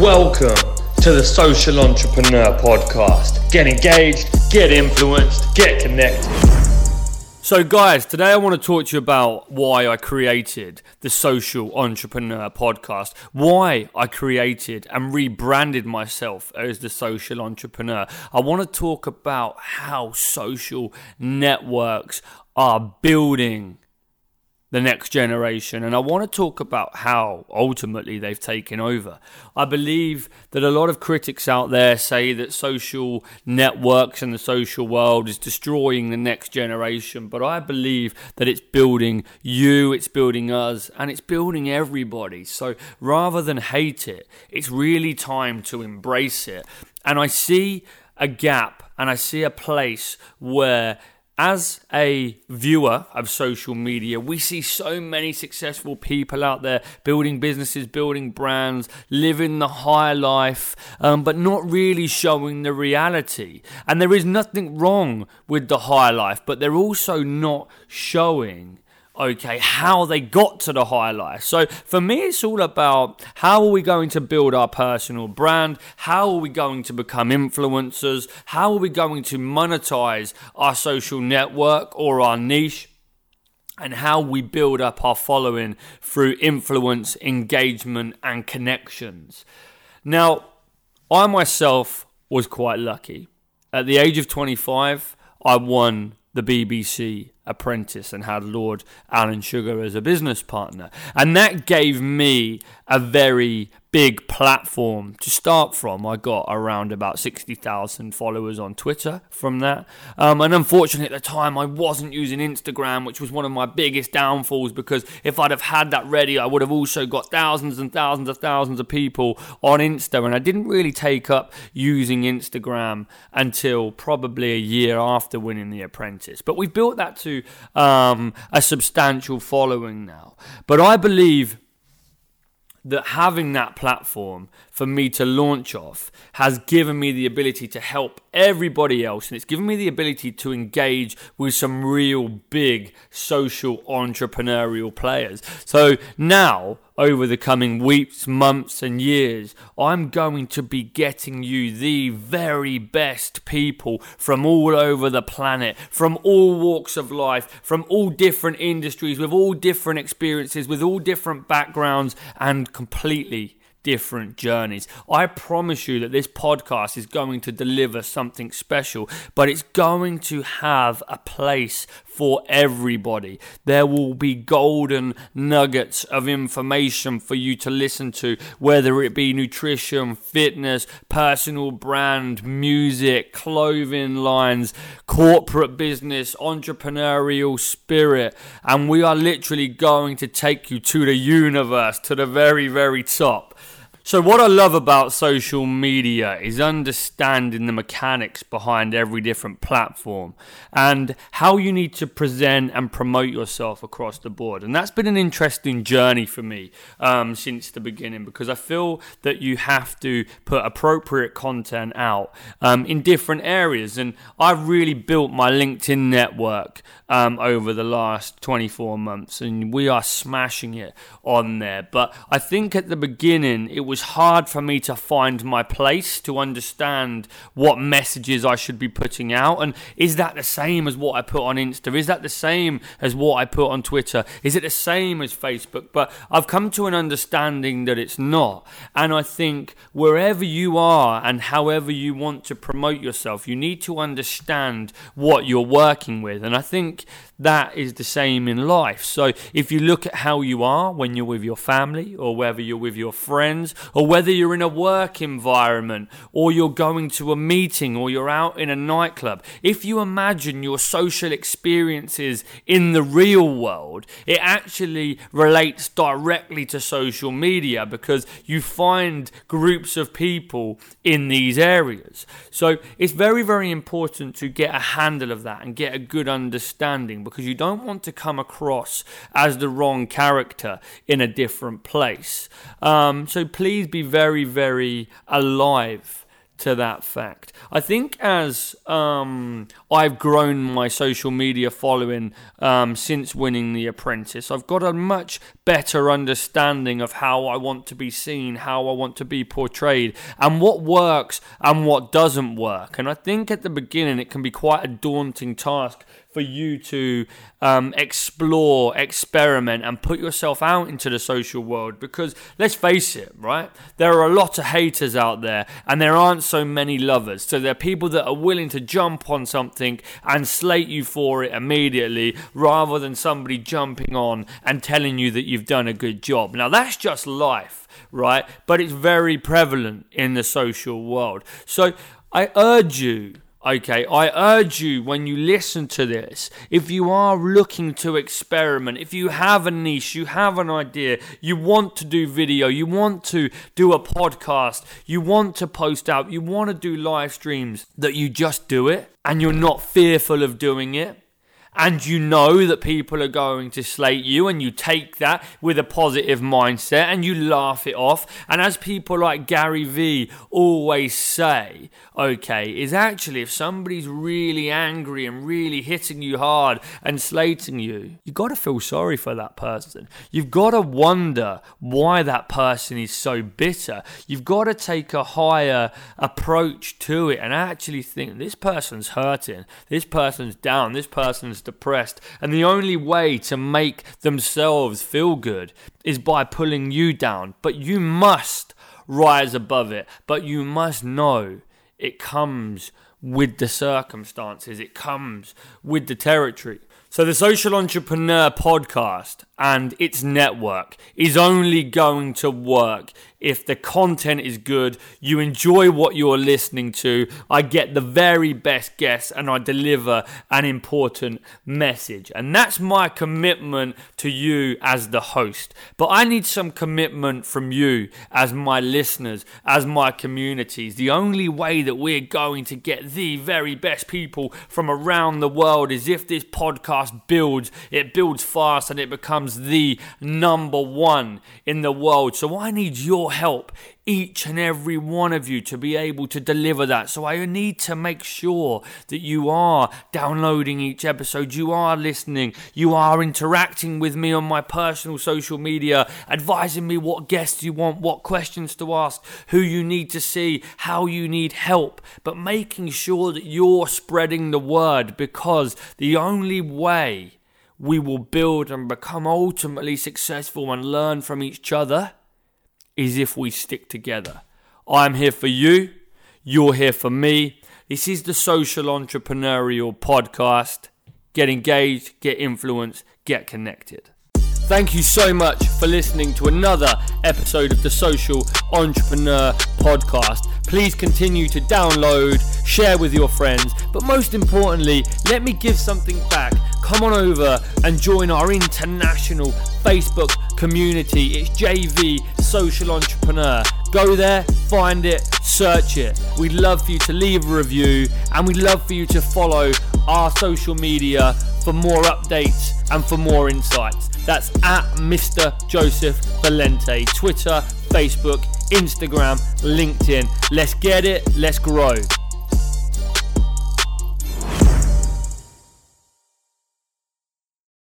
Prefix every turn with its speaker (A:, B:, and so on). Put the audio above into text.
A: Welcome to the Social Entrepreneur Podcast. Get engaged, get influenced, get connected.
B: So, guys, today I want to talk to you about why I created the Social Entrepreneur Podcast, why I created and rebranded myself as the Social Entrepreneur. I want to talk about how social networks are building the next generation. And I want to talk about how ultimately they've taken over. I believe that a lot of critics out there say that social networks and the social world is destroying the next generation. But I believe that it's building you, it's building us, and it's building everybody. So rather than hate it, it's really time to embrace it. And I see a gap and I see a place where as a viewer of social media, we see so many successful people out there building businesses, building brands, living the high life, um, but not really showing the reality. And there is nothing wrong with the high life, but they're also not showing okay, how they got to the high life. So for me, it's all about how are we going to build our personal brand? How are we going to become influencers? How are we going to monetize our social network or our niche? And how we build up our following through influence, engagement, and connections. Now, I myself was quite lucky. At the age of 25, I won the BBC apprentice and had Lord Alan Sugar as a business partner. And that gave me a very big platform to start from. I got around about 60,000 followers on Twitter from that. Um, and unfortunately, at the time, I wasn't using Instagram, which was one of my biggest downfalls because if I'd have had that ready, I would have also got thousands and thousands of thousands of people on Insta. And I didn't really take up using Instagram until probably a year after winning The Apprentice. But we've built that to um, a substantial following now. But I believe that having that platform for me to launch off has given me the ability to help everybody else and it's given me the ability to engage with some real big social entrepreneurial players. So now over the coming weeks, months, and years, I'm going to be getting you the very best people from all over the planet, from all walks of life, from all different industries, with all different experiences, with all different backgrounds, and completely different journeys. I promise you that this podcast is going to deliver something special, but it's going to have a place for everybody. There will be golden nuggets of information for you to listen to, whether it be nutrition, fitness, personal brand, music, clothing lines, corporate business, entrepreneurial spirit. And we are literally going to take you to the universe, to the very, very top. So, what I love about social media is understanding the mechanics behind every different platform and how you need to present and promote yourself across the board. And that's been an interesting journey for me um, since the beginning because I feel that you have to put appropriate content out um, in different areas. And I've really built my LinkedIn network um, over the last 24 months, and we are smashing it on there. But I think at the beginning, it was was hard for me to find my place, to understand what messages I should be putting out. And is that the same as what I put on Insta? Is that the same as what I put on Twitter? Is it the same as Facebook? But I've come to an understanding that it's not. And I think wherever you are and however you want to promote yourself, you need to understand what you're working with. And I think that is the same in life. So if you look at how you are when you're with your family or whether you're with your friends or whether you're in a work environment or you're going to a meeting or you're out in a nightclub, if you imagine your social experiences in the real world, it actually relates directly to social media because you find groups of people in these areas. So it's very, very important to get a handle of that and get a good understanding because you don't want to come across as the wrong character in a different place. Um, so please be very, very alive to that fact. I think as um, I've grown my social media following um, since winning The Apprentice, I've got a much better understanding of how I want to be seen, how I want to be portrayed, and what works and what doesn't work. And I think at the beginning it can be quite a daunting task for you to um, explore, experiment, and put yourself out into the social world. Because let's face it, right? There are a lot of haters out there, and there aren't so many lovers. So there are people that are willing to jump on something and slate you for it immediately, rather than somebody jumping on and telling you that you've done a good job. Now that's just life, right? But it's very prevalent in the social world. So I urge you Okay, I urge you when you listen to this, if you are looking to experiment, if you have a niche, you have an idea, you want to do video, you want to do a podcast, you want to post out, you want to do live streams, that you just do it and you're not fearful of doing it and you know that people are going to slate you, and you take that with a positive mindset and you laugh it off. And as people like Gary Vee always say, okay, is actually if somebody's really angry and really hitting you hard and slating you, you've got to feel sorry for that person. You've got to wonder why that person is so bitter. You've got to take a higher approach to it and actually think this person's hurting, this person's down, this person's depressed. And the only way to make themselves feel good is by pulling you down. But you must rise above it. But you must know it comes with the circumstances, it comes with the territory. So, the Social Entrepreneur podcast and its network is only going to work if the content is good, you enjoy what you're listening to, I get the very best guests, and I deliver an important message. And that's my commitment to you as the host. But I need some commitment from you as my listeners, as my communities. The only way that we're going to get the very best people from around the world is if this podcast builds, it builds fast, and it becomes the number one in the world. So I need your help, each and every one of you, to be able to deliver that. So I need to make sure that you are downloading each episode, you are listening, you are interacting with me on my personal social media, advising me what guests you want, what questions to ask, who you need to see, how you need help, but making sure that you're spreading the word because the only way we will build and become ultimately successful and learn from each other is if we stick together. I'm here for you, you're here for me. This is the Social Entrepreneurial Podcast. Get engaged, get influenced, get connected. Thank you so much for listening to another episode of the Social Entrepreneur Podcast. Please continue to download, share with your friends, but most importantly, let me give something back. Come on over and join our international Facebook community. It's JV Social Entrepreneur. Go there, find it, search it. We'd love for you to leave a review and we'd love for you to follow our social media for more updates and for more insights. That's at Mr. Joseph Valente, Twitter, Facebook, Instagram, LinkedIn. Let's get it, let's grow.